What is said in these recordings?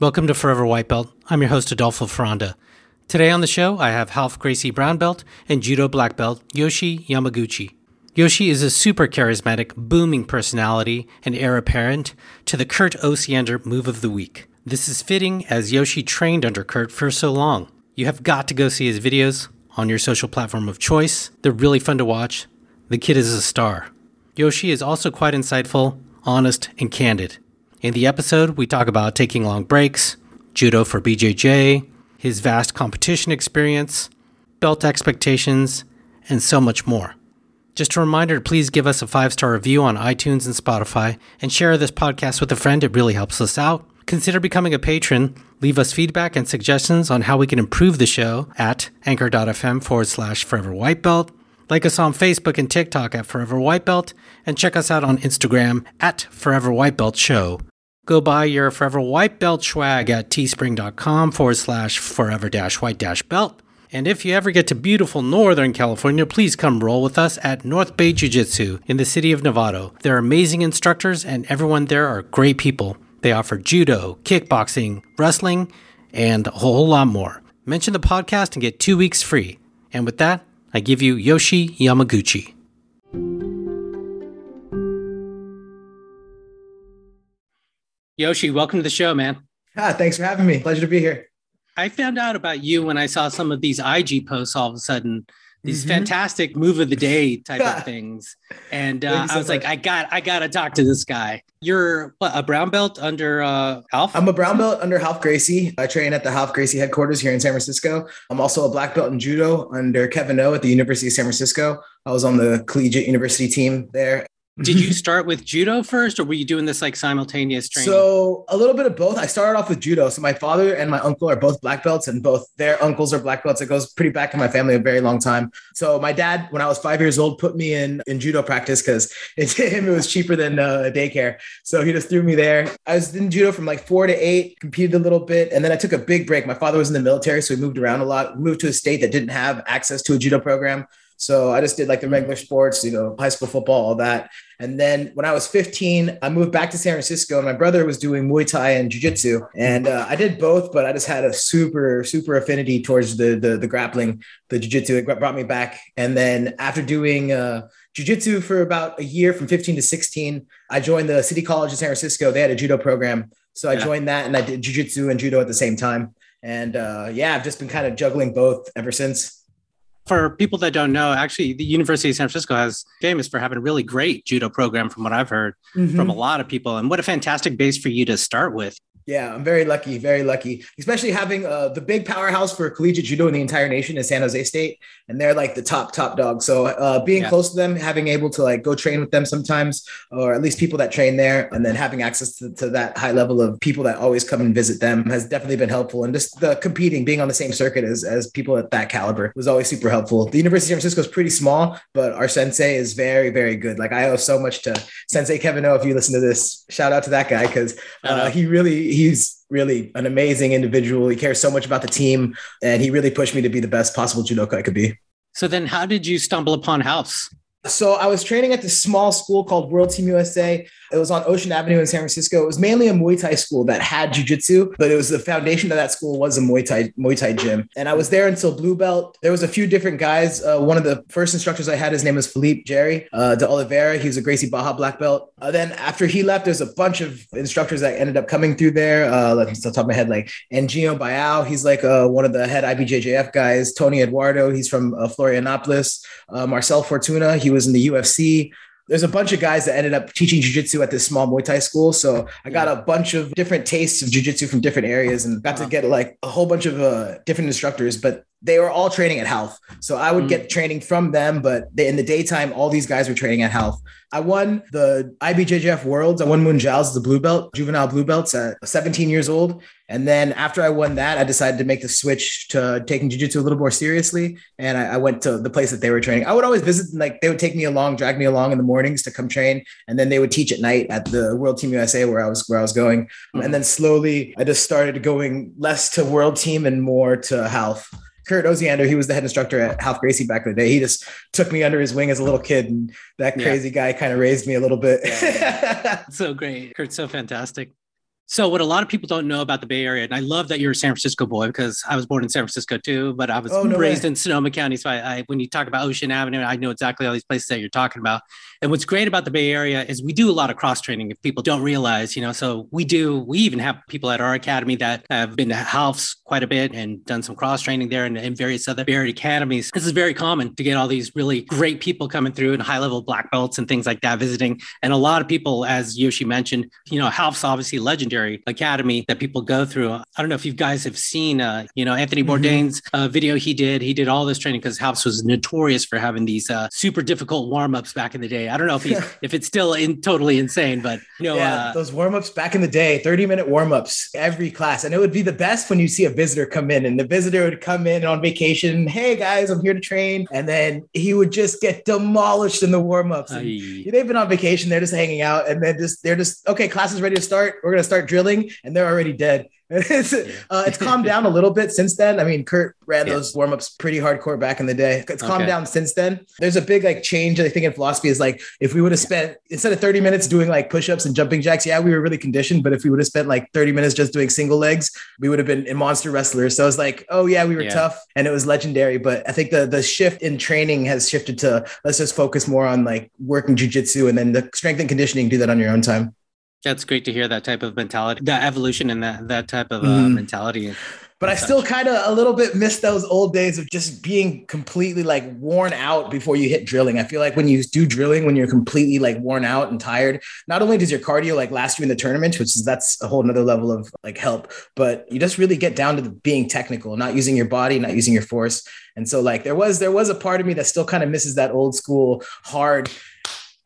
Welcome to Forever White Belt. I'm your host, Adolfo Ferranda. Today on the show, I have Ralph Gracie Brown Belt and Judo Black Belt Yoshi Yamaguchi. Yoshi is a super charismatic, booming personality and heir apparent to the Kurt Osiander move of the week. This is fitting as Yoshi trained under Kurt for so long. You have got to go see his videos on your social platform of choice. They're really fun to watch. The kid is a star. Yoshi is also quite insightful, honest, and candid. In the episode, we talk about taking long breaks, judo for BJJ, his vast competition experience, belt expectations, and so much more. Just a reminder to please give us a five star review on iTunes and Spotify and share this podcast with a friend. It really helps us out. Consider becoming a patron. Leave us feedback and suggestions on how we can improve the show at anchor.fm forward slash forever white belt. Like us on Facebook and TikTok at Forever White Belt, and check us out on Instagram at Forever White Belt Show. Go buy your Forever White Belt swag at teespring.com forward slash forever dash white dash belt. And if you ever get to beautiful Northern California, please come roll with us at North Bay Jiu Jitsu in the city of Novato. They're amazing instructors, and everyone there are great people. They offer judo, kickboxing, wrestling, and a whole lot more. Mention the podcast and get two weeks free. And with that, I give you Yoshi Yamaguchi. Yoshi, welcome to the show, man. Ah, thanks for having me. Pleasure to be here. I found out about you when I saw some of these IG posts all of a sudden, these mm-hmm. fantastic move of the day type of things. And uh, so I was much. like, I got, I got to talk to this guy. You're what, a brown belt under uh, Ralph? I'm a brown belt under Ralph Gracie. I train at the Ralph Gracie headquarters here in San Francisco. I'm also a black belt in judo under Kevin O at the University of San Francisco. I was on the collegiate university team there. Did you start with judo first, or were you doing this like simultaneous training? So a little bit of both. I started off with judo. So my father and my uncle are both black belts, and both their uncles are black belts. It goes pretty back in my family a very long time. So my dad, when I was five years old, put me in in judo practice because to him it was cheaper than uh, daycare. So he just threw me there. I was in judo from like four to eight, competed a little bit, and then I took a big break. My father was in the military, so we moved around a lot. We moved to a state that didn't have access to a judo program. So I just did like the regular sports, you know, high school football, all that. And then when I was 15, I moved back to San Francisco and my brother was doing Muay Thai and Jiu Jitsu. And uh, I did both, but I just had a super, super affinity towards the, the, the grappling, the Jiu Jitsu. It brought me back. And then after doing uh, Jiu Jitsu for about a year from 15 to 16, I joined the City College of San Francisco. They had a judo program. So I yeah. joined that and I did Jiu Jitsu and Judo at the same time. And uh, yeah, I've just been kind of juggling both ever since for people that don't know, actually, the University of San Francisco has famous for having a really great judo program, from what I've heard mm-hmm. from a lot of people. And what a fantastic base for you to start with. Yeah, I'm very lucky, very lucky, especially having uh, the big powerhouse for collegiate judo in the entire nation is San Jose State, and they're like the top top dog. So uh, being yeah. close to them, having able to like go train with them sometimes, or at least people that train there, and then having access to, to that high level of people that always come and visit them has definitely been helpful. And just the competing, being on the same circuit as as people at that caliber was always super helpful. The University of San Francisco is pretty small, but our sensei is very very good. Like I owe so much to Sensei Kevin O. If you listen to this, shout out to that guy because uh, he really he's really an amazing individual. He cares so much about the team, and he really pushed me to be the best possible judoka I could be. So then, how did you stumble upon House? So I was training at this small school called World Team USA. It was on Ocean Avenue in San Francisco. It was mainly a Muay Thai school that had jujitsu, but it was the foundation of that school was a Muay Thai Muay Thai gym. And I was there until blue belt. There was a few different guys. Uh, one of the first instructors I had, his name was Philippe Jerry uh, de Oliveira. He was a Gracie Barra black belt. Uh, then after he left, there's a bunch of instructors that ended up coming through there. Uh, let me still top of my head, like Engino Bayao. He's like uh, one of the head IBJJF guys. Tony Eduardo. He's from uh, Florianopolis. Uh, Marcel Fortuna. He was in the UFC there's a bunch of guys that ended up teaching jujitsu at this small Muay Thai school. So I got a bunch of different tastes of jujitsu from different areas and got to get like a whole bunch of uh, different instructors. But they were all training at Health. So I would mm. get training from them, but they, in the daytime, all these guys were training at Health. I won the IBJJF Worlds. I won Mundials, the blue belt, juvenile blue belts at 17 years old. And then after I won that, I decided to make the switch to taking jiu-jitsu a little more seriously. And I, I, went to the place that they were training. I would always visit, like they would take me along, drag me along in the mornings to come train. And then they would teach at night at the World Team USA where I was where I was going. Mm-hmm. And then slowly I just started going less to World Team and more to Health. Kurt Osiander, he was the head instructor at Ralph Gracie back in the day. He just took me under his wing as a little kid, and that crazy yeah. guy kind of raised me a little bit. yeah, yeah. so great, Kurt's so fantastic. So, what a lot of people don't know about the Bay Area, and I love that you're a San Francisco boy because I was born in San Francisco too, but I was oh, no raised way. in Sonoma County. So, I, I, when you talk about Ocean Avenue, I know exactly all these places that you're talking about. And what's great about the Bay Area is we do a lot of cross training. If people don't realize, you know, so we do. We even have people at our academy that have been to Ralph's quite a bit and done some cross training there and in various other Bay Area academies. This is very common to get all these really great people coming through and high level black belts and things like that visiting. And a lot of people, as Yoshi mentioned, you know, Ralph's obviously legendary academy that people go through. I don't know if you guys have seen, uh, you know, Anthony mm-hmm. Bourdain's uh, video he did. He did all this training because House was notorious for having these uh, super difficult warm ups back in the day. I don't know if he's if it's still in totally insane, but you know, yeah, uh, those warm ups back in the day, thirty minute warm ups every class, and it would be the best when you see a visitor come in, and the visitor would come in on vacation. Hey guys, I'm here to train, and then he would just get demolished in the warm ups. They've been on vacation, they're just hanging out, and then just they're just okay. Class is ready to start. We're gonna start drilling, and they're already dead. it's, uh, it's calmed down a little bit since then. I mean, Kurt ran yeah. those warm ups pretty hardcore back in the day. It's calmed okay. down since then. There's a big like change. I think in philosophy is like if we would have spent instead of 30 minutes doing like push ups and jumping jacks, yeah, we were really conditioned. But if we would have spent like 30 minutes just doing single legs, we would have been in monster wrestlers. So it's like, oh yeah, we were yeah. tough and it was legendary. But I think the the shift in training has shifted to let's just focus more on like working jujitsu and then the strength and conditioning. Do that on your own time. That's great to hear that type of mentality, that evolution and that that type of uh, mm. mentality. But I still kind of a little bit miss those old days of just being completely like worn out before you hit drilling. I feel like when you do drilling, when you're completely like worn out and tired, not only does your cardio like last you in the tournament, which is that's a whole nother level of like help, but you just really get down to the, being technical, not using your body, not using your force. And so like there was there was a part of me that still kind of misses that old school hard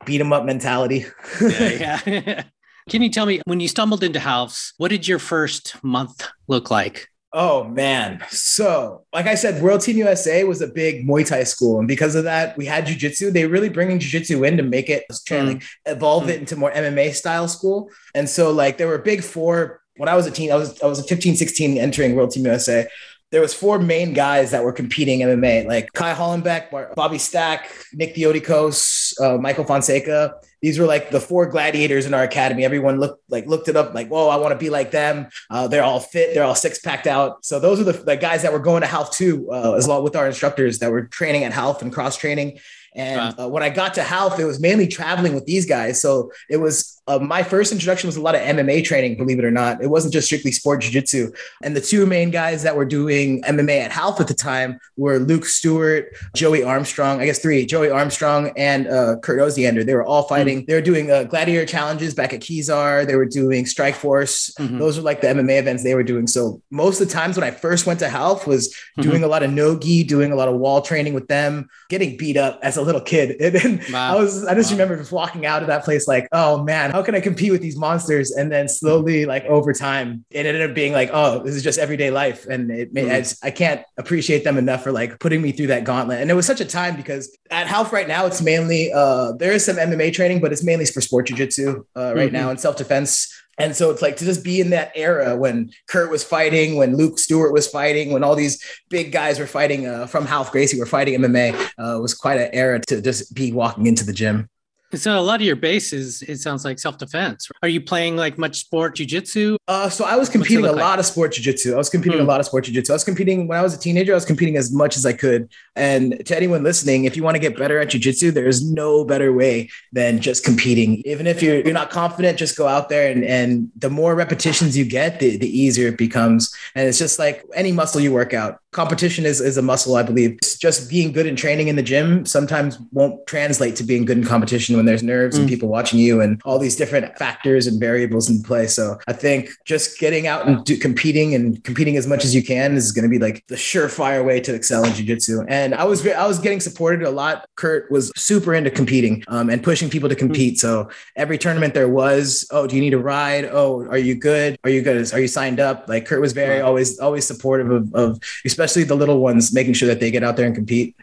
beat 'em up mentality. yeah, yeah. Can you tell me when you stumbled into Ralph's, what did your first month look like? Oh man. So, like I said, World Team USA was a big Muay Thai school. And because of that, we had Jiu-Jitsu. They were really bringing Jiu-Jitsu in to make it trying to mm. evolve mm. it into more MMA style school. And so like there were big four when I was a teen, I was I was a 15, 16 entering World Team USA there was four main guys that were competing MMA, like Kai Hollenbeck, Bobby Stack, Nick Theodikos, uh, Michael Fonseca. These were like the four gladiators in our academy. Everyone looked like looked it up, like, whoa, I want to be like them. Uh, they're all fit, they're all six packed out. So those are the, the guys that were going to Ralph too, uh, as well with our instructors that were training at Ralph and cross training. And uh, when I got to Ralph, it was mainly traveling with these guys. So it was uh, my first introduction was a lot of MMA training, believe it or not. It wasn't just strictly sport jiu-jitsu. And the two main guys that were doing MMA at Ralph at the time were Luke Stewart, Joey Armstrong, I guess three, Joey Armstrong and uh, Kurt Osiander. They were all fighting. Mm-hmm. They were doing uh, gladiator challenges back at Kezar. They were doing Strike Force. Mm-hmm. Those were like the MMA events they were doing. So most of the times when I first went to Ralph was mm-hmm. doing a lot of no-gi, doing a lot of wall training with them, getting beat up as a little kid. And then wow. I was, I just wow. remember just walking out of that place like, oh man, how can I compete with these monsters? And then slowly, like over time, it ended up being like, oh, this is just everyday life. And it made, mm-hmm. I, I, can't appreciate them enough for like putting me through that gauntlet. And it was such a time because at Ralph right now, it's mainly, uh, there is some MMA training, but it's mainly for sport jujitsu uh, right mm-hmm. now and self defense. And so it's like to just be in that era when Kurt was fighting, when Luke Stewart was fighting, when all these big guys were fighting uh, from Ralph Gracie were fighting MMA uh, was quite an era to just be walking into the gym. So a lot of your base is it sounds like self defense. Are you playing like much sport jujitsu? Uh, so I was competing a like? lot of sport jujitsu. I was competing hmm. a lot of sport jujitsu. I was competing when I was a teenager. I was competing as much as I could. And to anyone listening, if you want to get better at jujitsu, there is no better way than just competing. Even if you're you're not confident, just go out there and and the more repetitions you get, the, the easier it becomes. And it's just like any muscle you work out competition is, is a muscle, I believe. It's just being good in training in the gym sometimes won't translate to being good in competition when there's nerves mm. and people watching you and all these different factors and variables in play. So I think just getting out and do, competing and competing as much as you can is going to be like the surefire way to excel in jiu-jitsu. And I was I was getting supported a lot. Kurt was super into competing um, and pushing people to compete. Mm. So every tournament there was, oh, do you need a ride? Oh, are you good? Are you good? Are you signed up? Like Kurt was very always always supportive of, of especially especially the little ones, making sure that they get out there and compete.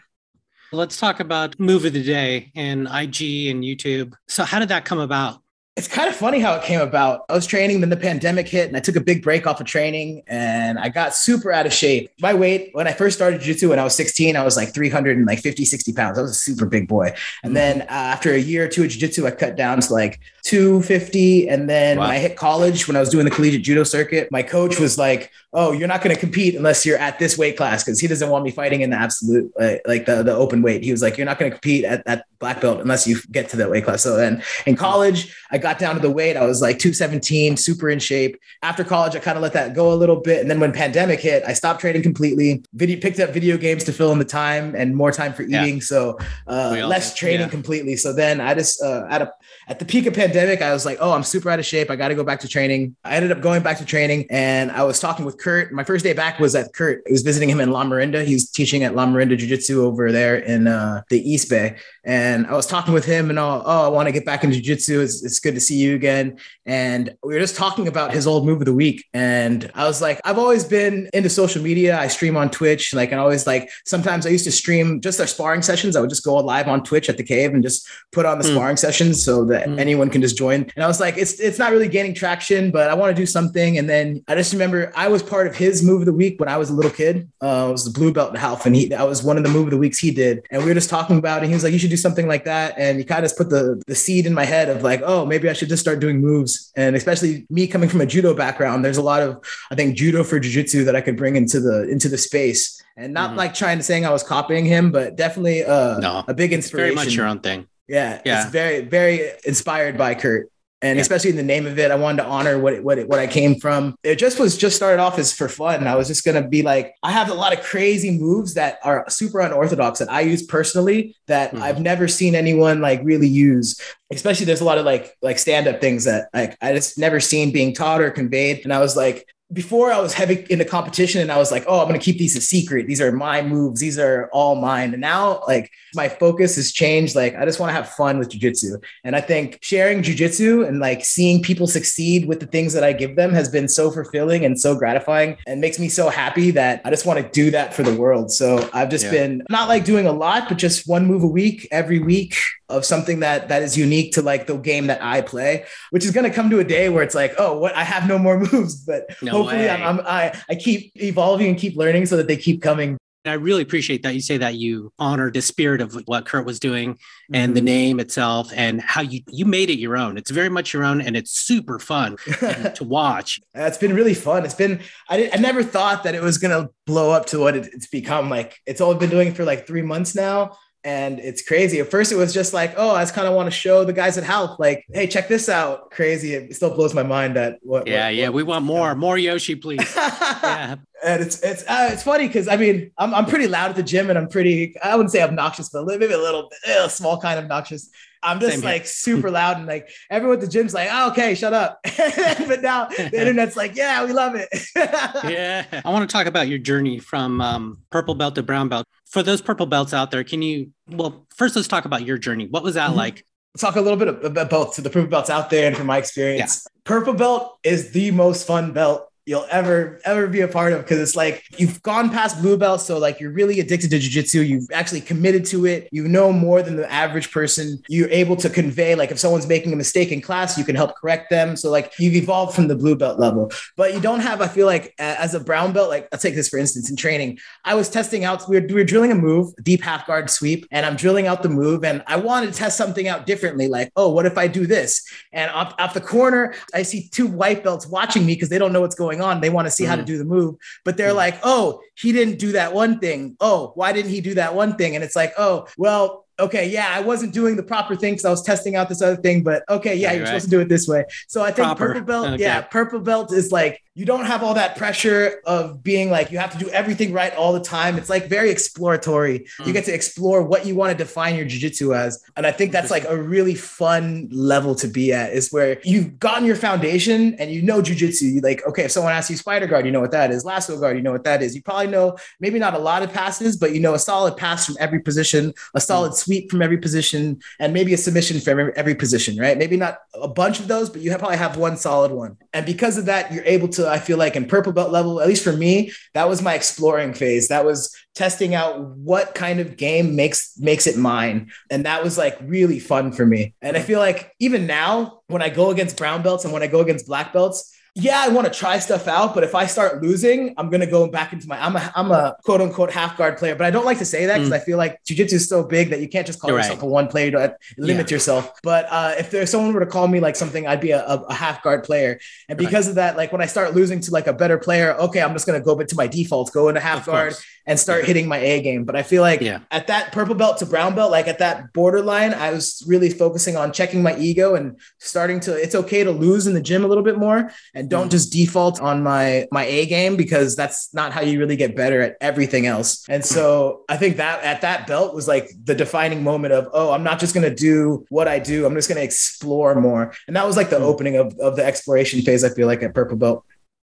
Let's talk about move of the day and IG and YouTube. So, how did that come about? It's kind of funny how it came about. I was training, then the pandemic hit, and I took a big break off of training and I got super out of shape. My weight, when I first started jiu-jitsu when I was 16, I was like 350, 60 pounds. I was a super big boy. And then uh, after a year or two of jiu-jitsu, I cut down to like 250. And then wow. when I hit college, when I was doing the collegiate judo circuit, my coach was like, oh, you're not going to compete unless you're at this weight class because he doesn't want me fighting in the absolute, uh, like the, the open weight. He was like, you're not going to compete at, that black belt unless you get to that weight class. So then in college, I got down to the weight. I was like 217, super in shape. After college, I kind of let that go a little bit. And then when pandemic hit, I stopped training completely. Video picked up video games to fill in the time and more time for eating. Yeah. So uh, less training yeah. completely. So then I just uh, at a at the peak of pandemic, I was like, oh, I'm super out of shape. I got to go back to training. I ended up going back to training and I was talking with Kurt. My first day back was at Kurt. I was visiting him in Lamorinda. He was teaching at Lamorinda Jiu Jitsu over there in uh, the East Bay. And I was talking with him and all, oh, I want to get back into Jiu Jitsu. It's, it's good to see you again. And we were just talking about his old move of the week. And I was like, I've always been into social media. I stream on Twitch. Like, and I always like, sometimes I used to stream just our sparring sessions. I would just go live on Twitch at the cave and just put on the mm. sparring sessions so that mm. anyone can just join. And I was like, it's it's not really gaining traction, but I want to do something. And then I just remember I was part of his move of the week when I was a little kid. Uh, it was the blue belt half, and he I was one of the move of the weeks he did. And we were just talking about it. And he was like, you should do something like that. And he kind of put the the seed in my head of like, oh, maybe I should just start doing moves. And especially me coming from a judo background, there's a lot of I think judo for jujitsu that I could bring into the into the space and not mm-hmm. like trying to saying I was copying him, but definitely uh, no, a big inspiration. very much your own thing. Yeah, yeah. It's very, very inspired by Kurt. And yeah. especially in the name of it, I wanted to honor what it, what it, what I came from. It just was just started off as for fun. I was just gonna be like, I have a lot of crazy moves that are super unorthodox that I use personally that mm-hmm. I've never seen anyone like really use. Especially there's a lot of like like stand up things that like I just never seen being taught or conveyed. And I was like, before I was heavy into competition and I was like, oh, I'm going to keep these a secret. These are my moves. These are all mine. And now, like, my focus has changed. Like, I just want to have fun with jujitsu. And I think sharing jujitsu and like seeing people succeed with the things that I give them has been so fulfilling and so gratifying and makes me so happy that I just want to do that for the world. So I've just yeah. been not like doing a lot, but just one move a week every week of something that that is unique to like the game that I play, which is going to come to a day where it's like, oh, what I have no more moves, but no hopefully I'm, I'm, i I keep evolving and keep learning so that they keep coming. I really appreciate that you say that you honor the spirit of what Kurt was doing mm-hmm. and the mm-hmm. name itself and how you you made it your own. It's very much your own and it's super fun to watch. It's been really fun. It's been I did, I never thought that it was gonna blow up to what it, it's become. Like it's all been doing for like three months now and it's crazy. At first, it was just like, oh, I just kind of want to show the guys at Health, like, hey, check this out. Crazy. It still blows my mind that what. Yeah, what, yeah, what, we want more, more Yoshi, please. yeah. And it's it's uh, it's funny because I mean I'm I'm pretty loud at the gym and I'm pretty I wouldn't say obnoxious, but maybe a little bit, a small kind of obnoxious. I'm just like super loud and like everyone at the gym's like, oh, okay, shut up. but now the internet's like, yeah, we love it. yeah. I want to talk about your journey from um, purple belt to brown belt. For those purple belts out there, can you, well, first let's talk about your journey. What was that mm-hmm. like? Let's talk a little bit about both to the purple belts out there and from my experience. Yeah. Purple belt is the most fun belt you'll ever ever be a part of because it's like you've gone past blue belt so like you're really addicted to jiu-jitsu. You've actually committed to it. You know more than the average person. You're able to convey like if someone's making a mistake in class you can help correct them. So like you've evolved from the blue belt level. But you don't have i feel like as a brown belt like i'll take this for instance in training. I was testing out we were, we were drilling a move deep half guard sweep and i'm drilling out the move and i wanted to test something out differently like oh what if i do this? And off, off the corner i see two white belts watching me because they don't know what's going going on. They want to see mm. how to mm. do the move, but they're mm. like, oh, he didn't do that one thing. Oh, why didn't he do that one thing? And it's like, oh, well, okay, yeah, I wasn't doing the proper thing because I was testing out this other thing, but okay, yeah, yeah you're right. supposed to do it this way. So I think proper. purple belt, okay. yeah, purple belt is like you don't have all that pressure of being like you have to do everything right all the time. It's like very exploratory. Mm. You get to explore what you want to define your jiu-jitsu as. And I think that's like a really fun level to be at is where you've gotten your foundation and you know jiu-jitsu. You like, okay, if someone asks you spider guard, you know what that is. Lasso guard, you know what that is. You probably know maybe not a lot of passes, but you know a solid pass from every position, a solid mm. sweep from every position, and maybe a submission from every, every position, right? Maybe not a bunch of those, but you have, probably have one solid one. And because of that, you're able to to, I feel like in purple belt level, at least for me, that was my exploring phase. That was testing out what kind of game makes makes it mine. And that was like really fun for me. And I feel like even now, when I go against brown belts and when I go against black belts, yeah, I want to try stuff out, but if I start losing, I'm gonna go back into my I'm a I'm a quote unquote half guard player, but I don't like to say that because mm. I feel like jujitsu is so big that you can't just call You're yourself right. a one player to limit yeah. yourself. But uh, if there's someone were to call me like something, I'd be a, a, half guard player, and because right. of that, like when I start losing to like a better player, okay, I'm just gonna go back to my defaults, go into half of guard, course and start hitting my A game. But I feel like yeah. at that purple belt to brown belt, like at that borderline, I was really focusing on checking my ego and starting to. It's okay to lose in the gym a little bit more, and don't just default on my my A game because that's not how you really get better at everything else. And so I think that at that belt was like the defining moment of oh, I'm not just gonna do what I do. I'm just gonna explore more, and that was like the mm. opening of of the exploration phase. I feel like at purple belt.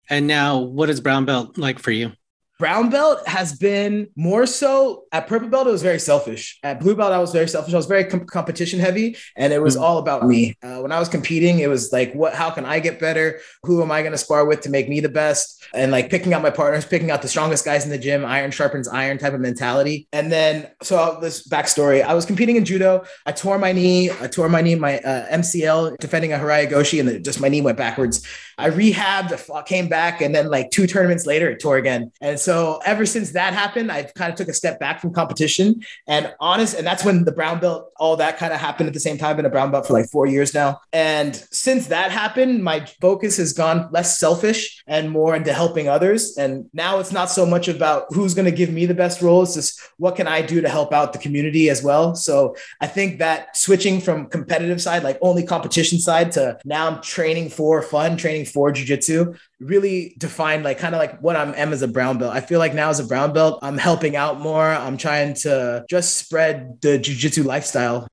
And now, what is brown belt like for you? Brown belt has been more so at purple belt. It was very selfish. At blue belt, I was very selfish. I was very com- competition heavy, and it was mm-hmm. all about me. Uh, when I was competing, it was like, what? How can I get better? Who am I going to spar with to make me the best? And like picking out my partners, picking out the strongest guys in the gym. Iron sharpens iron type of mentality. And then, so this backstory: I was competing in judo. I tore my knee. I tore my knee, my uh, MCL, defending a Harai Goshi, and then just my knee went backwards. I rehabbed, came back, and then like two tournaments later, it tore again. And so so ever since that happened, I kind of took a step back from competition and honest. And that's when the brown belt, all that kind of happened at the same time. Been a brown belt for like four years now. And since that happened, my focus has gone less selfish and more into helping others. And now it's not so much about who's going to give me the best role. It's just what can I do to help out the community as well. So I think that switching from competitive side, like only competition side to now I'm training for fun, training for jujitsu really define like kind of like what I'm am as a brown belt. I feel like now as a brown belt, I'm helping out more. I'm trying to just spread the jujitsu lifestyle.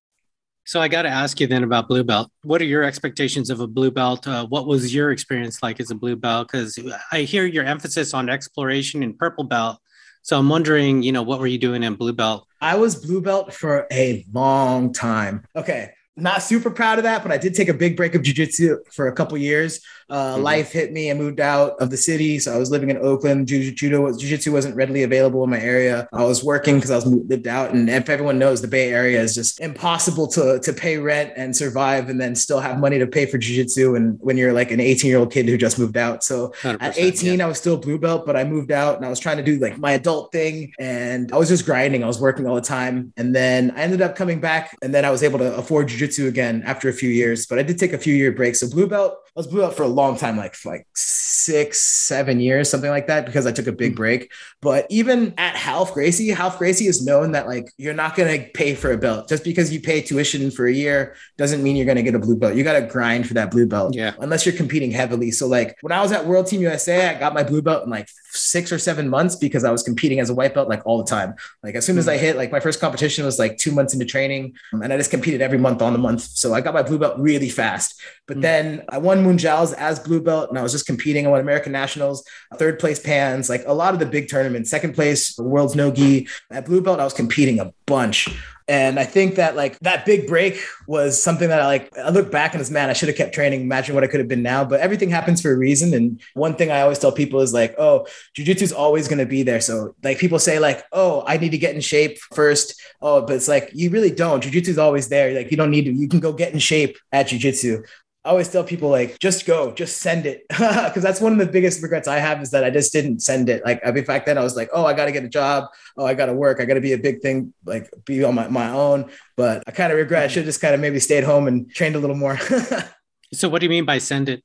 So I got to ask you then about blue belt. What are your expectations of a blue belt? Uh, what was your experience like as a blue belt? Because I hear your emphasis on exploration in purple belt. So I'm wondering, you know, what were you doing in blue belt? I was blue belt for a long time. Okay, not super proud of that, but I did take a big break of jujitsu for a couple years. Uh, mm-hmm. Life hit me. I moved out of the city, so I was living in Oakland. Judo, jiu-jitsu wasn't readily available in my area. I was working because I was lived out, and if everyone knows, the Bay Area is just impossible to to pay rent and survive, and then still have money to pay for jiu-jitsu. And when you're like an 18 year old kid who just moved out, so at 18 yeah. I was still blue belt, but I moved out and I was trying to do like my adult thing, and I was just grinding. I was working all the time, and then I ended up coming back, and then I was able to afford jiu-jitsu again after a few years. But I did take a few year break, so blue belt I was blue belt for a long time, like like six, seven years, something like that, because I took a big hmm. break. But even at Ralph Gracie, Ralph Gracie is known that like you're not gonna pay for a belt just because you pay tuition for a year doesn't mean you're gonna get a blue belt. You gotta grind for that blue belt, yeah. Unless you're competing heavily. So like when I was at World Team USA, I got my blue belt in like six or seven months because I was competing as a white belt like all the time. Like as soon as I hmm. hit, like my first competition was like two months into training, and I just competed every month on the month. So I got my blue belt really fast. But mm. then I won Mundials as blue belt, and I was just competing. I won American Nationals, third place Pans, like a lot of the big tournaments. Second place, World's No Gi. At blue belt, I was competing a bunch. And I think that like that big break was something that I like. I look back and it's man, I should have kept training. Imagine what I could have been now. But everything happens for a reason. And one thing I always tell people is like, oh, jujitsu is always going to be there. So like people say like, oh, I need to get in shape first. Oh, but it's like you really don't. Jujitsu is always there. Like you don't need to. You can go get in shape at jujitsu. I always tell people like, just go, just send it. Cause that's one of the biggest regrets I have is that I just didn't send it. Like, I mean, back then I was like, oh, I got to get a job. Oh, I got to work. I got to be a big thing, like be on my, my own. But I kind of regret I mm-hmm. should have just kind of maybe stayed home and trained a little more. so what do you mean by send it?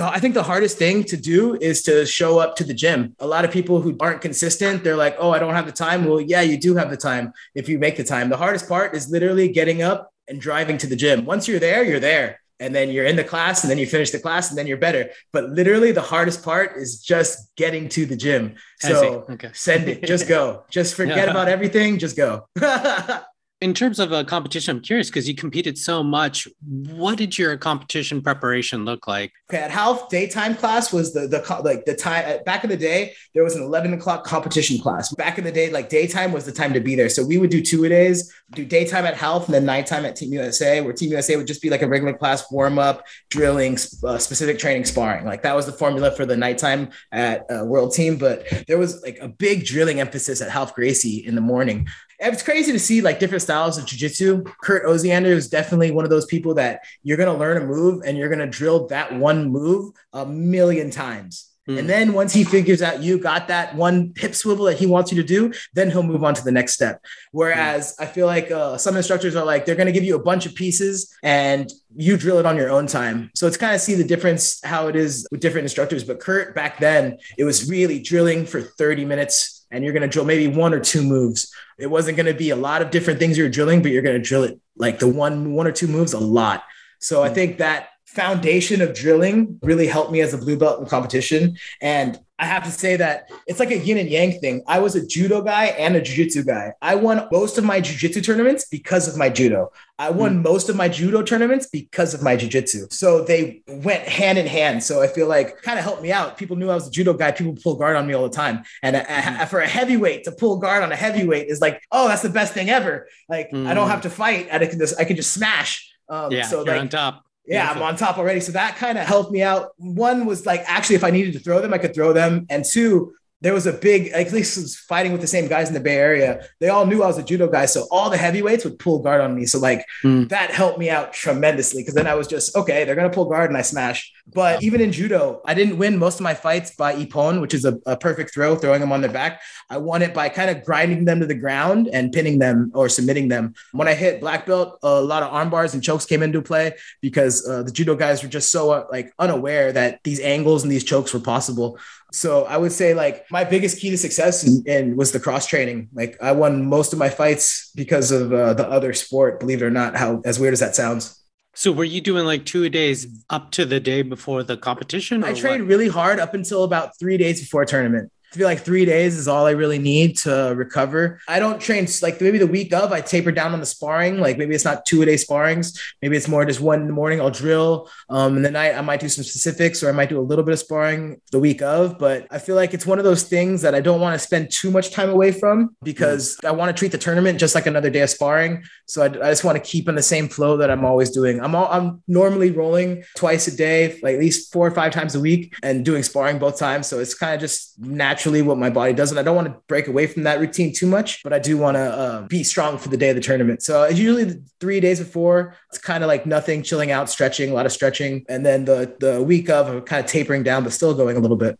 I think the hardest thing to do is to show up to the gym. A lot of people who aren't consistent, they're like, oh, I don't have the time. Well, yeah, you do have the time if you make the time. The hardest part is literally getting up and driving to the gym. Once you're there, you're there and then you're in the class and then you finish the class and then you're better. But literally the hardest part is just getting to the gym. So okay. send it, just go, just forget about everything, just go. In terms of a competition, I'm curious because you competed so much. What did your competition preparation look like? Okay, at Ralph daytime class was the the like the time back in the day. There was an eleven o'clock competition class. Back in the day, like daytime was the time to be there. So we would do two a days, do daytime at Ralph, and then nighttime at Team USA. Where Team USA would just be like a regular class warm up, drilling, uh, specific training, sparring. Like that was the formula for the nighttime at uh, World Team. But there was like a big drilling emphasis at Ralph Gracie in the morning it's crazy to see like different styles of jiu-jitsu. Kurt Osiander is definitely one of those people that you're going to learn a move and you're going to drill that one move a million times. Mm. And then once he figures out you got that one hip swivel that he wants you to do, then he'll move on to the next step. Whereas mm. I feel like uh, some instructors are like, they're going to give you a bunch of pieces and you drill it on your own time. So it's kind of see the difference how it is with different instructors. But Kurt back then, it was really drilling for 30 minutes and you're going to drill maybe one or two moves. It wasn't going to be a lot of different things you're drilling, but you're going to drill it like the one, one or two moves a lot. So I hmm. think that foundation of drilling really helped me as a blue belt in competition. And I have to say that it's like a yin and yang thing. I was a judo guy and a jiu-jitsu guy. I won most of my jiu-jitsu tournaments because of my judo. I won mm. most of my judo tournaments because of my jiu-jitsu. So they went hand in hand. So I feel like kind of helped me out. People knew I was a judo guy. People pull guard on me all the time. And mm. for a heavyweight to pull guard on a heavyweight is like, oh, that's the best thing ever. Like mm. I don't hmm. have to fight. I can just I can just smash. Um, yeah, so like, on top yeah, I'm on top already. So that kind of helped me out. One was like, actually, if I needed to throw them, I could throw them. And two, there was a big, at least was fighting with the same guys in the Bay Area. They all knew I was a judo guy. So all the heavyweights would pull guard on me. So like mm. that helped me out tremendously. Cause then I was just, okay, they're going to pull guard and I smash. But even in judo, I didn't win most of my fights by ippon, which is a, a perfect throw, throwing them on their back. I won it by kind of grinding them to the ground and pinning them or submitting them. When I hit black belt, a lot of arm bars and chokes came into play because uh, the judo guys were just so uh, like unaware that these angles and these chokes were possible. So I would say like my biggest key to success and, and was the cross training. Like I won most of my fights because of uh, the other sport. Believe it or not, how as weird as that sounds. So were you doing like two days up to the day before the competition? I trained what? really hard up until about three days before tournament. I feel like three days is all I really need to recover. I don't train like maybe the week of I taper down on the sparring. Like maybe it's not two a day sparrings. Maybe it's more just one in the morning. I'll drill. Um, and the night I might do some specifics or I might do a little bit of sparring the week of. But I feel like it's one of those things that I don't want to spend too much time away from because mm-hmm. I want to treat the tournament just like another day of sparring. So I, I just want to keep in the same flow that I'm always doing. I'm all, I'm normally rolling twice a day, like at least four or five times a week, and doing sparring both times. So it's kind of just natural naturally what my body does. And I don't want to break away from that routine too much, but I do want to uh, be strong for the day of the tournament. So it's usually three days before, it's kind of like nothing, chilling out, stretching, a lot of stretching. And then the, the week of, I'm kind of tapering down, but still going a little bit.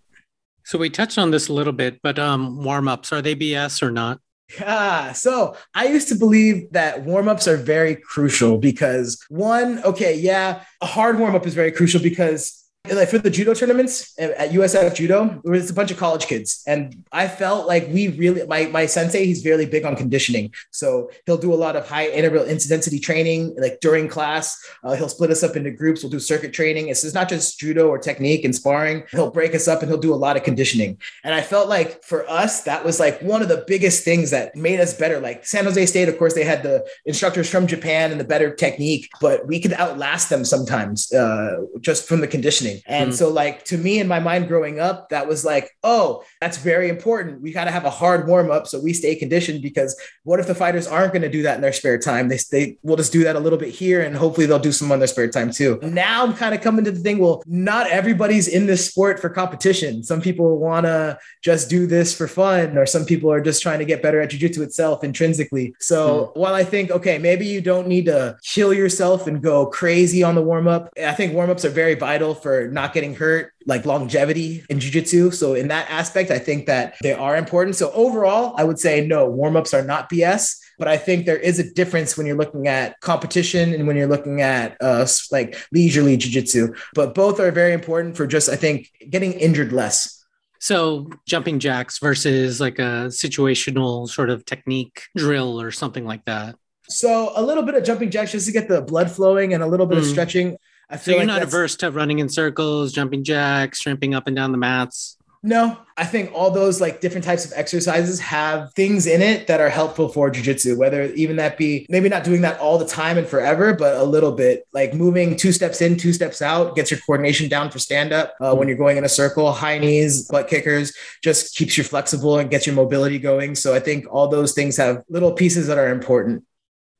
So we touched on this a little bit, but um, warm ups, are they BS or not? Yeah. So I used to believe that warm ups are very crucial because one, okay, yeah, a hard warm up is very crucial because like for the judo tournaments at USF Judo, it was a bunch of college kids, and I felt like we really my my sensei he's very big on conditioning, so he'll do a lot of high interval intensity training like during class. Uh, he'll split us up into groups. We'll do circuit training. It's, it's not just judo or technique and sparring. He'll break us up and he'll do a lot of conditioning. And I felt like for us that was like one of the biggest things that made us better. Like San Jose State, of course, they had the instructors from Japan and the better technique, but we could outlast them sometimes uh, just from the conditioning. And mm-hmm. so, like, to me in my mind growing up, that was like, oh, that's very important. We got to have a hard warm up so we stay conditioned because what if the fighters aren't going to do that in their spare time? They, they will just do that a little bit here and hopefully they'll do some on their spare time too. Now I'm kind of coming to the thing, well, not everybody's in this sport for competition. Some people want to just do this for fun, or some people are just trying to get better at jujitsu itself intrinsically. So mm-hmm. while I think, okay, maybe you don't need to kill yourself and go crazy on the warm up, I think warm ups are very vital for not getting hurt, like longevity in jujitsu. So in that aspect, I think that they are important. So overall, I would say no, warm-ups are not BS. But I think there is a difference when you're looking at competition and when you're looking at uh, like leisurely jujitsu. But both are very important for just, I think, getting injured less. So jumping jacks versus like a situational sort of technique drill or something like that. So a little bit of jumping jacks just to get the blood flowing and a little bit mm. of stretching. I feel so you're like not averse to running in circles, jumping jacks, shrimping up and down the mats. No, I think all those like different types of exercises have things in it that are helpful for jujitsu, whether even that be maybe not doing that all the time and forever, but a little bit like moving two steps in, two steps out, gets your coordination down for stand up uh, when you're going in a circle, high knees, butt kickers, just keeps you flexible and gets your mobility going. So I think all those things have little pieces that are important.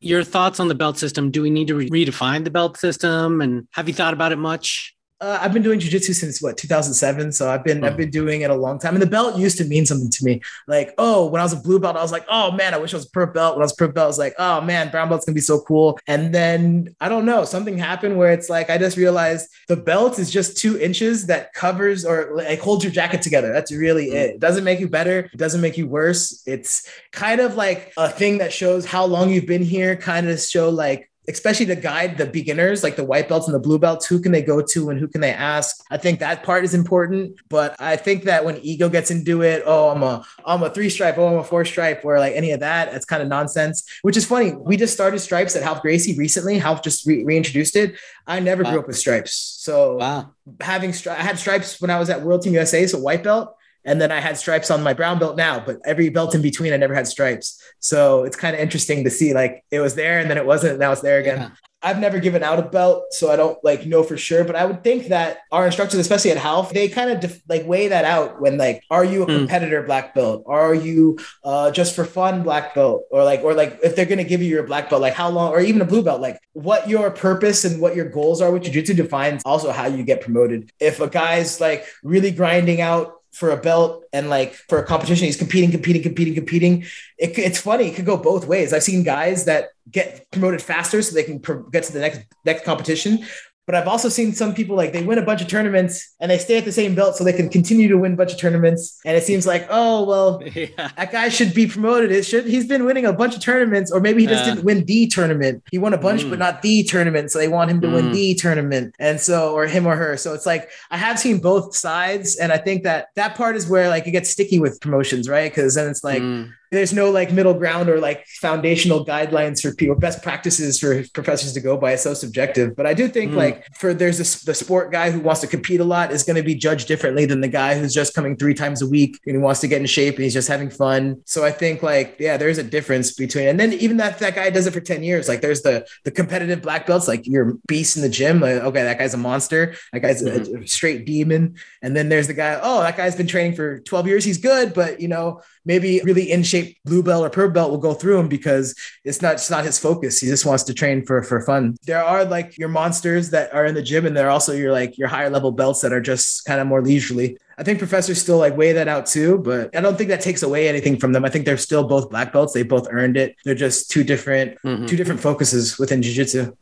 Your thoughts on the belt system? Do we need to re- redefine the belt system? And have you thought about it much? Uh, I've been doing jujitsu since what 2007, so I've been oh. I've been doing it a long time. And the belt used to mean something to me. Like, oh, when I was a blue belt, I was like, oh man, I wish I was a purple belt. When I was purple belt, I was like, oh man, brown belt's gonna be so cool. And then I don't know, something happened where it's like I just realized the belt is just two inches that covers or like holds your jacket together. That's really mm. it. It doesn't make you better. It doesn't make you worse. It's kind of like a thing that shows how long you've been here. Kind of show like especially to guide the beginners, like the white belts and the blue belts, who can they go to and who can they ask? I think that part is important. But I think that when ego gets into it, oh, I'm a I'm a three stripe, oh, I'm a four stripe, or like any of that, it's kind of nonsense. Which is funny. We just started stripes at Ralph Gracie recently. Ralph just re- reintroduced it. I never wow. grew up with stripes, so wow. having stri- I had stripes when I was at World Team USA, so white belt. And then I had stripes on my brown belt now, but every belt in between, I never had stripes. So it's kind of interesting to see like it was there and then it wasn't. and now it's there again. Yeah. I've never given out a belt, so I don't like know for sure. But I would think that our instructors, especially at Ralph, they kind of def- like weigh that out when like, are you a hmm. competitor mm. black belt? Are you uh, just for fun black belt? Or like, or like if they're gonna give you your black belt, like how long, or even a blue belt, like what your purpose and what your goals are with jiu-jitsu defines also how you get promoted. If a guy's like really grinding out for a belt and like for a competition he's competing competing competing competing. It, it's funny it could go both ways. I've seen guys that get promoted faster so they can get to the next next competition but I've also seen some people like they win a bunch of tournaments and they stay at the same belt so they can continue to win a bunch of tournaments. And it seems like, oh well, yeah. that guy should be promoted. It should he's been winning a bunch of tournaments, or maybe he just uh, didn't win the tournament. He won a bunch, mm. but not the tournament. So they want him to mm. win the tournament. And so, or him or her. So it's like I have seen both sides, and I think that that part is where like it gets sticky with promotions, right? Because then it's like. Mm there's no like middle ground or like foundational guidelines for people best practices for professors to go by. It's so subjective. But i do think mm. like for there's this the sport guy who wants to compete a lot is going to be judged differently than the guy who's just coming three times a week and he wants to get in shape and he's just having fun. So i think like yeah there's a difference between and then even that that guy does it for 10 years. Like there's the the competitive black belts like you're beast in the gym. Like okay that guy's a monster. That guy's mm-hmm. a, a straight demon. And then there's the guy oh that guy's been training for 12 years. He's good but you know maybe really in shape blue belt or purple belt will go through him because it's not it's not his focus. He just wants to train for for fun. There are like your monsters that are in the gym, and there are also your like your higher level belts that are just kind of more leisurely. I think professors still like weigh that out too, but I don't think that takes away anything from them. I think they're still both black belts. They both earned it. They're just two different mm-hmm. two different focuses within jiu-jitsu.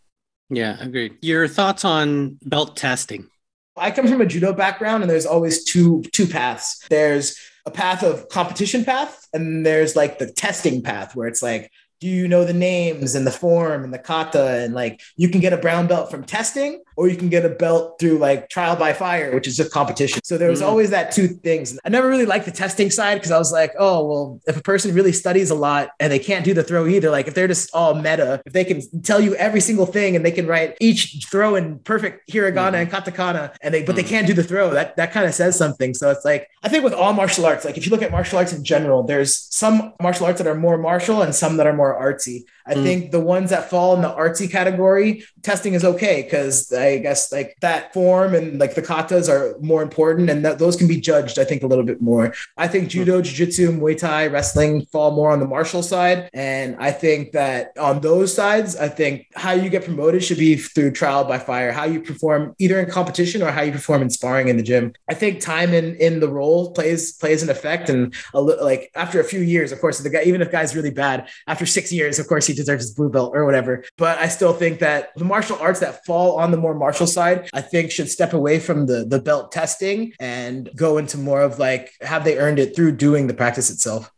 Yeah, agreed. Your thoughts on belt testing? I come from a judo background and there's always two two paths. There's a path of competition path and there's like the testing path where it's like do you know the names and the form and the kata and like you can get a brown belt from testing or you can get a belt through like trial by fire, which is just competition. So there was mm always that two things. I never really liked the testing side because I was like, oh, well, if a person really studies a lot and they can't do the throw either, like if they're just all meta, if they can tell you every single thing and they can write each throw in perfect hiragana mm and katakana and they, but mm they can't do the throw, that, that kind of says something. So it's like, I think with all martial arts, like if you look at martial arts in general, there's some martial arts that are more martial and some that are more artsy. I mm. think the ones that fall in the artsy category, testing is okay because I guess like that form and like the katas are more important and that those can be judged, I think, a little bit more. I think hmm. judo, jiu-jitsu, Muay Thai, wrestling fall more on the martial side. And I think that on those sides, I think how you get promoted should be through trial by fire, how you perform either in competition or how you perform in sparring in the gym. I think time in in the role plays plays an effect. And a, like after a few years, of course, the guy, even if guy's really bad, after six years, of course, he deserves his blue belt or whatever. But I still think that the martial arts that fall on the more martial side, I think should step away from the, the belt testing and go into more of like, have they earned it through doing the practice itself?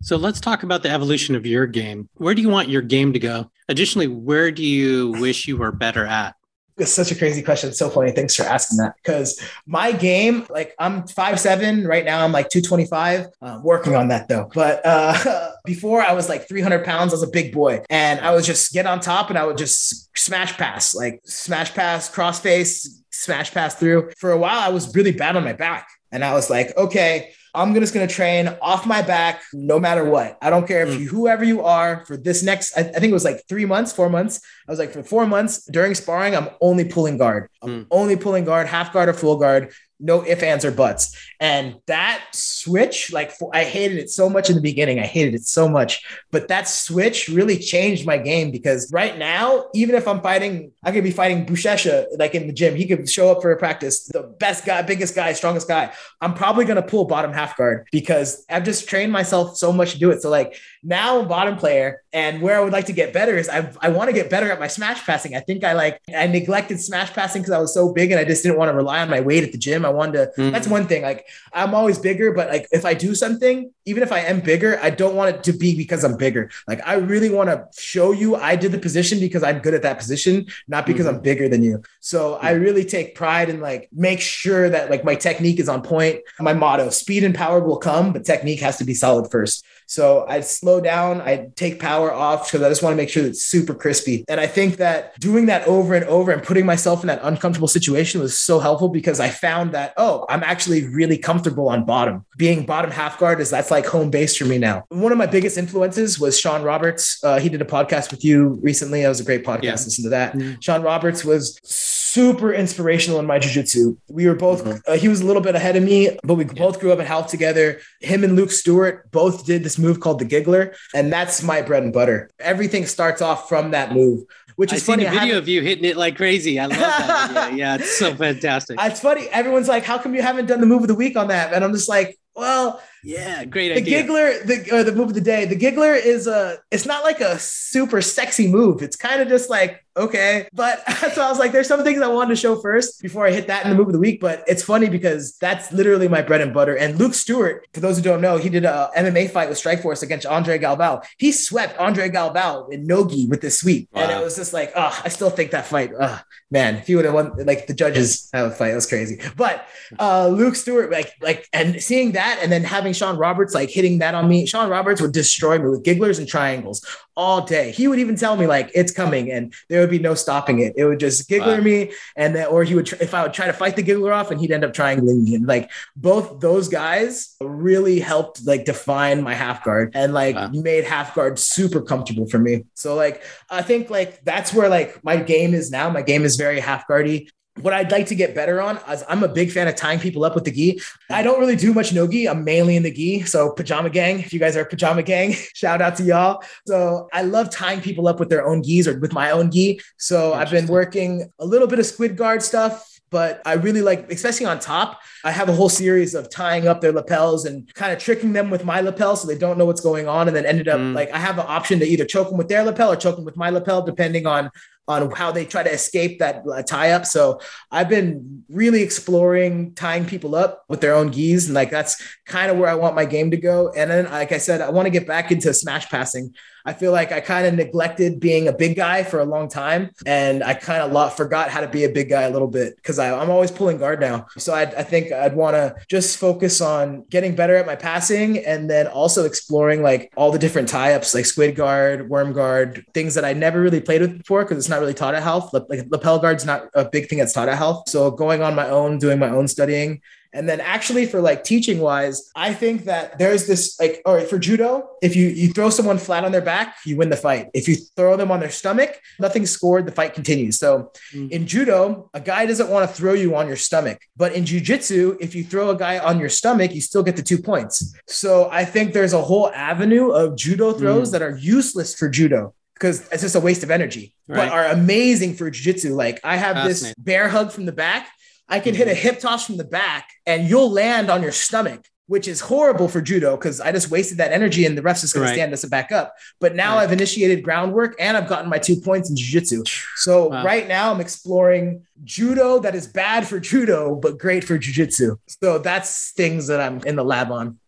So let's talk about the evolution of your game. Where do you want your game to go? Additionally, where do you wish you were better at? It's such a crazy question. It's so funny. Thanks for asking that. Because my game, like I'm five seven right now. I'm like two twenty five. Uh, working on that though. But uh, before I was like three hundred pounds. I was a big boy, and I would just get on top and I would just smash pass, like smash pass, cross face, smash pass through. For a while, I was really bad on my back. And I was like, okay, I'm just going to train off my back no matter what. I don't care if mm. you, whoever you are, for this next, I, I, think it was like three months, four months. I was like, for four months during sparring, I'm only pulling guard. I'm mm. only pulling guard, half guard or full guard no ifs, ands, or buts. And that switch, like I hated it so much in the beginning. I hated it so much. But that switch really changed my game because right now, even if I'm fighting, I could be fighting Buchecha like in the gym. He could show up for a practice, the best guy, biggest guy, strongest guy. I'm probably gonna pull bottom half guard because I've just trained myself so much to do it. So like now I'm bottom player, and where I would like to get better is I I want to get better at my smash passing. I think I like I neglected smash passing because I was so big and I just didn't want to rely on my weight at the gym. I wanted to. Mm-hmm. That's one thing. Like I'm always bigger, but like if I do something, even if I am bigger, I don't want it to be because I'm bigger. Like I really want to show you I did the position because I'm good at that position, not because mm-hmm. I'm bigger than you. So mm-hmm. I really take pride in like make sure that like my technique is on point. My motto: speed and power will come, but technique has to be solid first. So I slow down, I take power off because I just want to make sure that it's super crispy. And I think that doing that over and over and putting myself in that uncomfortable situation was so helpful because I found that, oh, I'm actually really comfortable on bottom. Being bottom half guard is that's like home base for me now. One of my biggest influences was Sean Roberts. Uh, he did a podcast with you recently. That was a great podcast. Yeah. Listen to that. Mm-hmm. Sean Roberts was super inspirational in my jiu-jitsu. We were both mm-hmm. uh, he was a little bit ahead of me, but we yeah. both grew up in Ralph's together. Him and Luke Stewart both did this move called the giggler, and that's my bread and butter. Everything starts off from that move. Which is I funny. See the video of you hitting it like crazy. I love that. yeah, it's so fantastic. It's funny. Everyone's like, "How come you haven't done the move of the week on that?" And I'm just like, well, yeah, great the idea. giggler, the or the move of the day. The giggler is a. It's not like a super sexy move. It's kind of just like okay, but so I was like, there's some things I wanted to show first before I hit that in the move of the week. But it's funny because that's literally my bread and butter. And Luke Stewart, for those who don't know, he did a MMA fight with Strikeforce against Andre Galvao. He swept Andre Galvao in nogi with this sweep, wow. and it was just like, oh, I still think that fight, oh, man, if he would have won, like the judges have a fight, that was crazy. But uh, Luke Stewart, like, like, and seeing that, and then having Sean Roberts like hitting that on me, Sean Roberts would destroy me with gigglers and triangles all day. He would even tell me like it's coming, and there would be no stopping it. It would just giggler wow. me, and then or he would tr- if I would try to fight the giggler off, and he'd end up triangling me. And like both those guys really helped like define my half guard and like wow. made half guard super comfortable for me. So like I think like that's where like my game is now. My game is very half guardy what I'd like to get better on is I'm a big fan of tying people up with the gi. I don't really do much no gi. I'm mainly in the gi. So pajama gang, if you guys are pajama gang, shout out to y'all. So I love tying people up with their own gis or with my own gi. So I've been working a little bit of squid guard stuff, but I really like, especially on top, I have a whole series of tying up their lapels and kind of tricking them with my lapel so they don't know what's going on. And then ended up mm. like I have the option to either choke them with their lapel or choke them with my lapel, depending on on how they try to escape that uh, tie up. So I've been really exploring tying people up with their own gis. And like, that's kind of where I want my game to go. And then, like I said, I want to get back into smash passing. I feel like I kind of neglected being a big guy for a long time. And I kind of forgot how to be a big guy a little bit because I'm always pulling guard now. So I, I think I'd want to just focus on getting better at my passing and then also exploring like all the different tie ups like squid guard, worm guard, things that I never really played with before because it's not really taught at Ralph's. Like lapel guard's not a big thing that's taught at Ralph's. So going on my own, doing my own studying and then actually for like teaching wise, I think that there's this like, all right, for judo, if you you throw someone flat on their back, you win the fight. If you throw them on their stomach, nothing's scored, the fight continues. So mm. in judo, a guy doesn't want to throw you on your stomach. But in jujitsu, if you throw a guy on your stomach, you still get the two points. So I think there's a whole avenue of judo throws mm. that are useless for judo because it's just a waste of energy, right. but are amazing for jiu-jitsu. Like I have this bear hug from the back I can hit a mm-hmm. hip toss from the back and you'll land on your stomach, which is horrible for judo because I just wasted that energy and the ref's just going right. to stand us back up. But now right. I've initiated groundwork and I've gotten my two points in jiu-jitsu. So wow. right now I'm exploring judo that is bad for judo, but great for jiu-jitsu. So that's things that I'm in the lab on.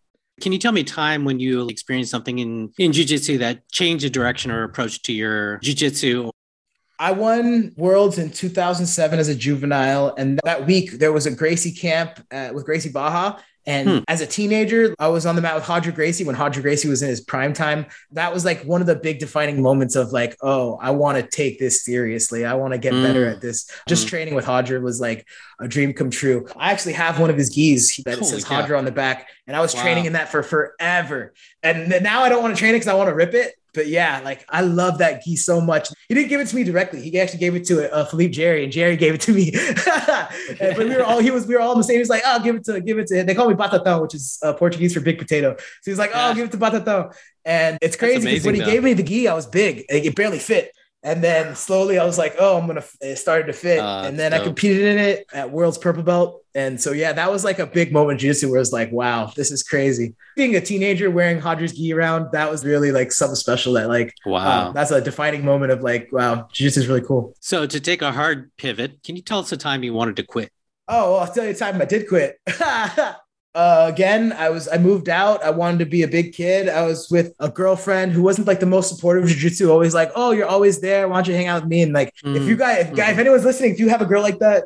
Can you tell me time when you experienced something in, in jiu-jitsu that changed the direction or approach to your jiu-jitsu I won Worlds in 2007 as a juvenile. And that week, there was a Gracie camp uh, with Gracie Barra. And hmm. as a teenager, I was on the mat with Roger Gracie when Roger Gracie was in his prime time. That was like one of the big defining moments of like, oh, I want to take this seriously. I want to get mm. better at this. Just mm. training with Roger was like a dream come true. I actually have one of his gis that Holy says Roger on the back, and I was wow. training in that for forever. And now I don't want to train it because I want to rip it. But yeah, like I love that gi so much. He didn't give it to me directly. He actually gave it to uh, Philippe Jerry, and Jerry gave it to me. but we were all he was we were all the same. He was like, "Oh, give it to give it to." Him. They call me Batatão, which is uh, Portuguese for big potato. So he's like, "Oh, give it to Batatão." And it's crazy because when he though. gave me the gi, I was big. It barely fit. And then slowly I was like, oh, I'm gonna. It started to fit, uh, and then dope. I competed in it at World's Purple Belt, and so yeah, that was like a big moment in jiu-jitsu where it's like, wow, this is crazy. Being a teenager wearing Roger's gi around, that was really like something special. That like, wow, um, that's a defining moment of like, wow, jiu-jitsu is really cool. So to take a hard pivot, can you tell us the time you wanted to quit? Oh, well, I'll tell you the time I did quit. uh, again, I was I moved out. I wanted to be a big kid. I was with a girlfriend who wasn't like the most supportive of jiu-jitsu. Always like, oh, you're always there. Why don't you hang out with me? And like, mm. if you guys, if, mm. guys, if anyone's listening, if you have a girl like that,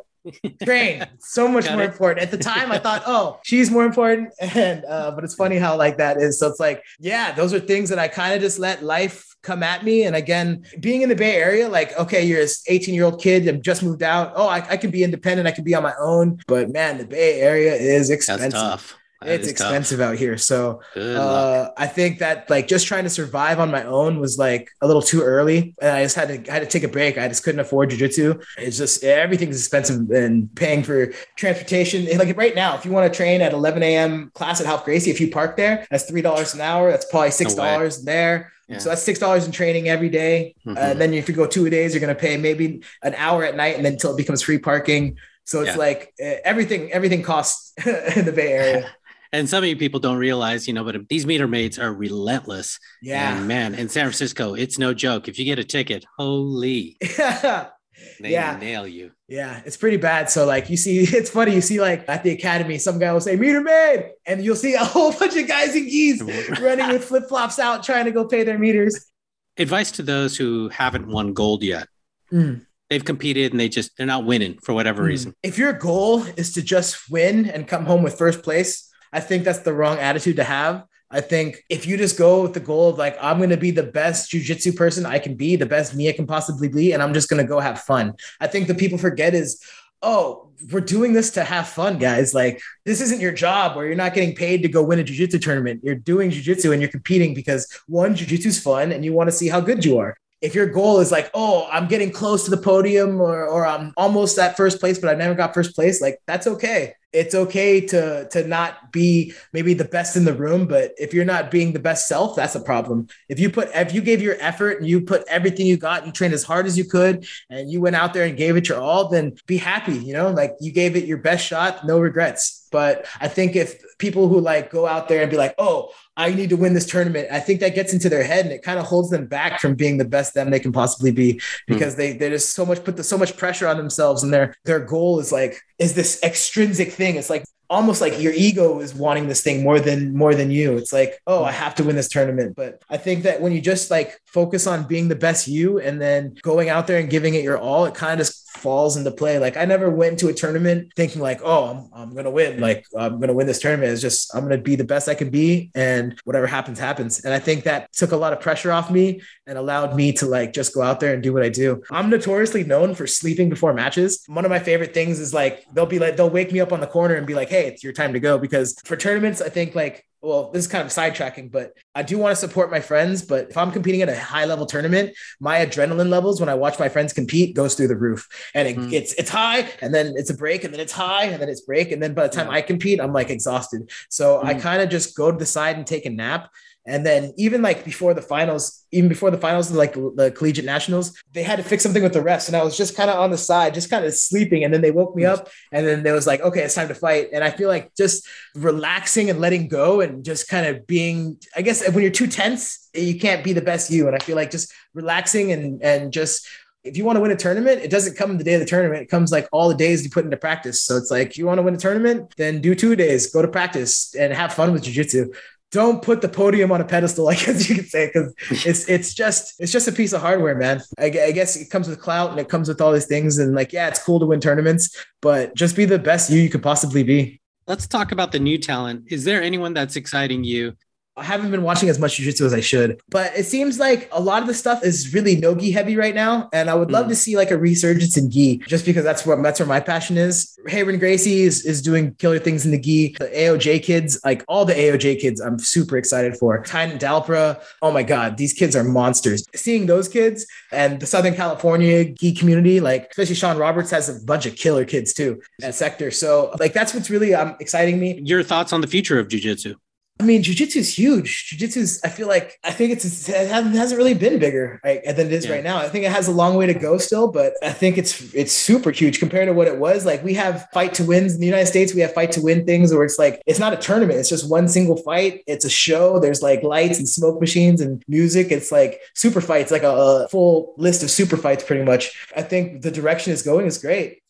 train so much more it. important. At the time i thought oh she's more important. And uh, but it's funny how like that is. So it's like yeah those are things that i kind of just let life come at me. And again being in the bay area like okay you're an 18 year old kid and just moved out. Oh I, I can be independent. I can be on my own. But man the bay area is expensive it's expensive tough. out here. So uh, I think that like just trying to survive on my own was like a little too early. And I just had to I had to take a break. I just couldn't afford jujitsu. It's just everything's expensive and paying for transportation. And like right now, if you want to train at 11 a.m. class at Ralph Gracie, if you park there, that's three dollars an hour. That's probably six dollars no there. Yeah. So that's six dollars in training every day. Mm-hmm. Uh, then if you go two days, you're gonna pay maybe an hour at night, and then until it becomes free parking. So it's yeah. like uh, everything everything costs in the Bay Area. and some of you people don't realize, you know, but these meter maids are relentless. Yeah. And man, in San Francisco, it's no joke. If you get a ticket, holy. they yeah. nail you. Yeah, it's pretty bad. So like you see, it's funny. You see like at the academy, some guy will say meter maid, and you'll see a whole bunch of guys in gis running with flip flops out, trying to go pay their meters. Advice to those who haven't won gold yet. Mm. They've competed and they just they're not winning for whatever mm. reason. If your goal is to just win and come home with first place, I think that's the wrong attitude to have. I think if you just go with the goal of like, I'm going to be the best jujitsu person I can be, the best me I can possibly be, and I'm just going to go have fun. I think the people forget is, oh, we're doing this to have fun, guys. Like, this isn't your job where you're not getting paid to go win a jujitsu tournament. You're doing jujitsu and you're competing because one, jujitsu's fun and you want to see how good you are if your goal is like, oh, I'm getting close to the podium or, or I'm almost at first place, but I never got first place, like that's okay. It's okay to to not be maybe the best in the room but if you're not being the best self that's a problem. If you put if you gave your effort and you put everything you got and you trained as hard as you could and you went out there and gave it your all then be happy you know? Like you gave it your best shot no regrets but i think if people who like go out there and be like oh I need to win this tournament. I think that gets into their head and it kind of holds them back from being the best them they can possibly be hmm. because mm. they they just so much put the, so much pressure on themselves and their their goal is like is this extrinsic thing. It's like almost like your ego is wanting this thing more than more than you it's like oh i have to win this tournament but i think that when you just like focus on being the best you and then going out there and giving it your all it kind of just falls into play. Like i never went to a tournament thinking like oh i'm, I'm gonna win. Like i'm gonna win this tournament. It's just i'm gonna be the best i can be and whatever happens happens. And i think that took a lot of pressure off me and allowed me to like just go out there and do what i do. I'm notoriously known for sleeping before matches. One of my favorite things is like they'll be like they'll wake me up on the corner and be like hey, it's your time to go. Because for tournaments, I think like, well, this is kind of sidetracking, but I do want to support my friends. But if I'm competing at a high level tournament, my adrenaline levels when I watch my friends compete goes through the roof, and it, mm. it's it's high, and then it's a break, and then it's high, and then it's break, and then by the time yeah. I compete, I'm like exhausted. So mm. I kind of just go to the side and take a nap. And then even like before the finals, even before the finals, like the collegiate nationals, they had to fix something with the refs. And I was just kind of on the side, just kind of sleeping. And then they woke me up and then they was like, okay, it's time to fight. And I feel like just relaxing and letting go and just kind of being, I guess when you're too tense, you can't be the best you. And I feel like just relaxing and and just if you want to win a tournament, it doesn't come the day of the tournament. It comes like all the days you put into practice. So it's like, you want to win a tournament, then do two days, go to practice and have fun with jujitsu don't put the podium on a pedestal, I guess you could say, because it's it's just it's just a piece of hardware, man. I, I, guess it comes with clout and it comes with all these things, and like yeah, it's cool to win tournaments, but just be the best you you could possibly be. Let's talk about the new talent. Is there anyone that's exciting you? I haven't been watching as much jiu-jitsu as I should, but it seems like a lot of the stuff is really no gi heavy right now. And I would love mm. to see like a resurgence in gi just because that's where that's where my passion is. Reiron Gracie is, is doing killer things in the gi. The AOJ kids, like all the AOJ kids, I'm super excited for. Tainan Dalpra, oh my God, these kids are monsters. Seeing those kids and the Southern California gi community, like especially Sean Roberts has a bunch of killer kids too at sector. So like that's what's really um, exciting me. Your thoughts on the future of jiu-jitsu? I mean, jujitsu is huge. Jujitsu is, I feel like, I think it's, it hasn't really been bigger than it is yeah. right now. I think it has a long way to go still, but I think it's, it's super huge compared to what it was. Like we have fight to wins in the United States. We have fight to win things where it's like, it's not a tournament. It's just one single fight. It's a show. There's like lights and smoke machines and music. It's like super fights, like a, a full list of super fights pretty much. I think the direction is going is great.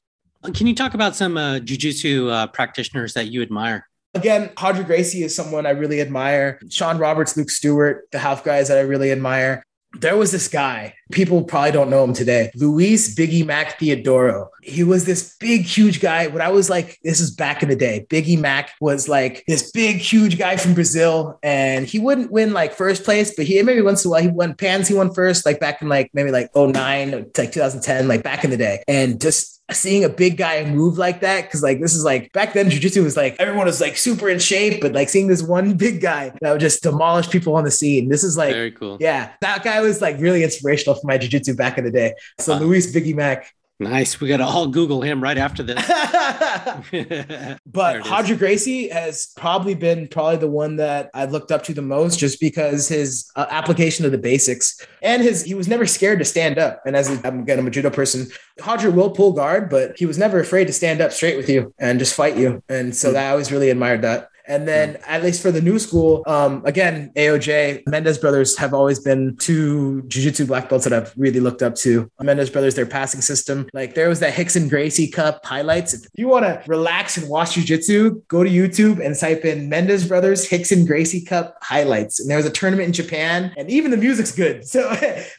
Can you talk about some uh, jujitsu uh, practitioners that you admire? Again, Roger Gracie is someone I really admire. Sean Roberts, Luke Stewart, the half guys that I really admire. There was this guy, people probably don't know him today, Luis Biggie Mac Theodoro. He was this big, huge guy. When I was like, this is back in the day, Biggie Mac was like this big, huge guy from Brazil. And he wouldn't win like first place, but he maybe once in a while he won pans, he won first, like back in like maybe like 09, like 2010, like back in the day. And just seeing a big guy move like that because like this is like back then jiu-jitsu was like everyone was like super in shape but like seeing this one big guy that would just demolish people on the scene this is like very cool. yeah that guy was like really inspirational for my jiu-jitsu back in the day. So uh, luis biggie mac Nice. We got to all Google him right after this. but Roger Gracie has probably been probably the one that I've looked up to the most just because his uh, application of the basics and his, he was never scared to stand up. And as a, I'm, again, I'm a judo person, Roger will pull guard, but he was never afraid to stand up straight with you and just fight you. And so mm-hmm. that I always really admired that. And then, at least for the new school, um, again, AOJ, Mendes brothers have always been two jiu-jitsu black belts that I've really looked up to. Mendes brothers, their passing system. Like there was that Rickson Gracie Cup highlights. If you want to relax and watch jiu-jitsu, go to YouTube and type in Mendes brothers Rickson Gracie Cup highlights. And there was a tournament in Japan, and even the music's good. So,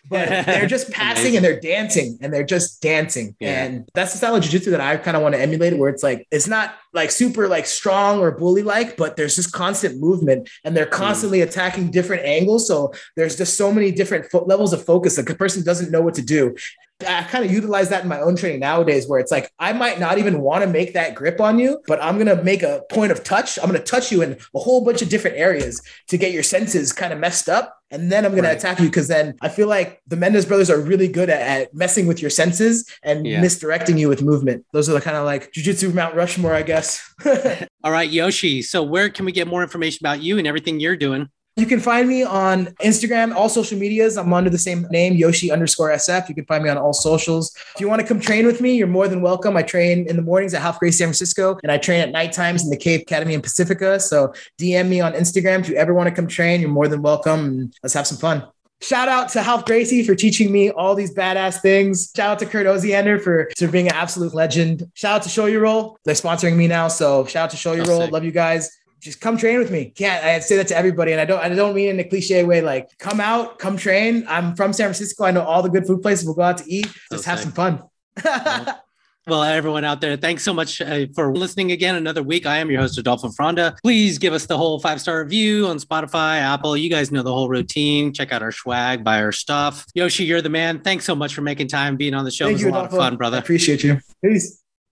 but they're just passing and they're dancing and they're just dancing. Yeah. And that's the style of jiu-jitsu that I kind of want to emulate, where it's like it's not like super like strong or bully like but there's just constant movement and they're mm. constantly attacking different angles. So there's just so many different fo- levels of focus that the person doesn't know what to do. I kind of utilize that in my own training nowadays where it's like I might not even want to make that grip on you, but I'm going to make a point of touch. I'm going to touch you in a whole bunch of different areas to get your senses kind of messed up. And then I'm going right. to attack you because then I feel like the Mendes brothers are really good at, at messing with your senses and yeah. misdirecting you with movement. Those are the kind of like jujitsu Mount Rushmore, I guess. All right, Yoshi. So where can we get more information about you and everything you're doing? You can find me on Instagram, all social medias. I'm under the same name, Yoshi underscore SF. You can find me on all socials. If you want to come train with me, you're more than welcome. I train in the mornings at Ralph Gracie San Francisco, and I train at night times in the Cave Academy in Pacifica. So DM me on Instagram if you ever want to come train. You're more than welcome. And let's have some fun. Shout out to Ralph Gracie for teaching me all these badass things. Shout out to Kurt Osiander for, for being an absolute legend. Shout out to Shoyoroll. They're sponsoring me now. So shout out to Shoyoroll. Love you guys just come train with me. Can't I say that to everybody? And I don't I don't mean in a cliche way, like come out, come train. I'm from San Francisco. I know all the good food places. We'll go out to eat. Just have some fun. well, well, everyone out there, thanks so much uh, for listening again. Another week. I am your host, Adolfo Fronda. Please give us the whole five star review on Spotify, Apple. You guys know the whole routine. Check out our swag, buy our stuff. Yoshi, you're the man. Thanks so much for making time being on the show. Thank it was you, a lot Adolfo. of fun, brother. I appreciate you. Peace.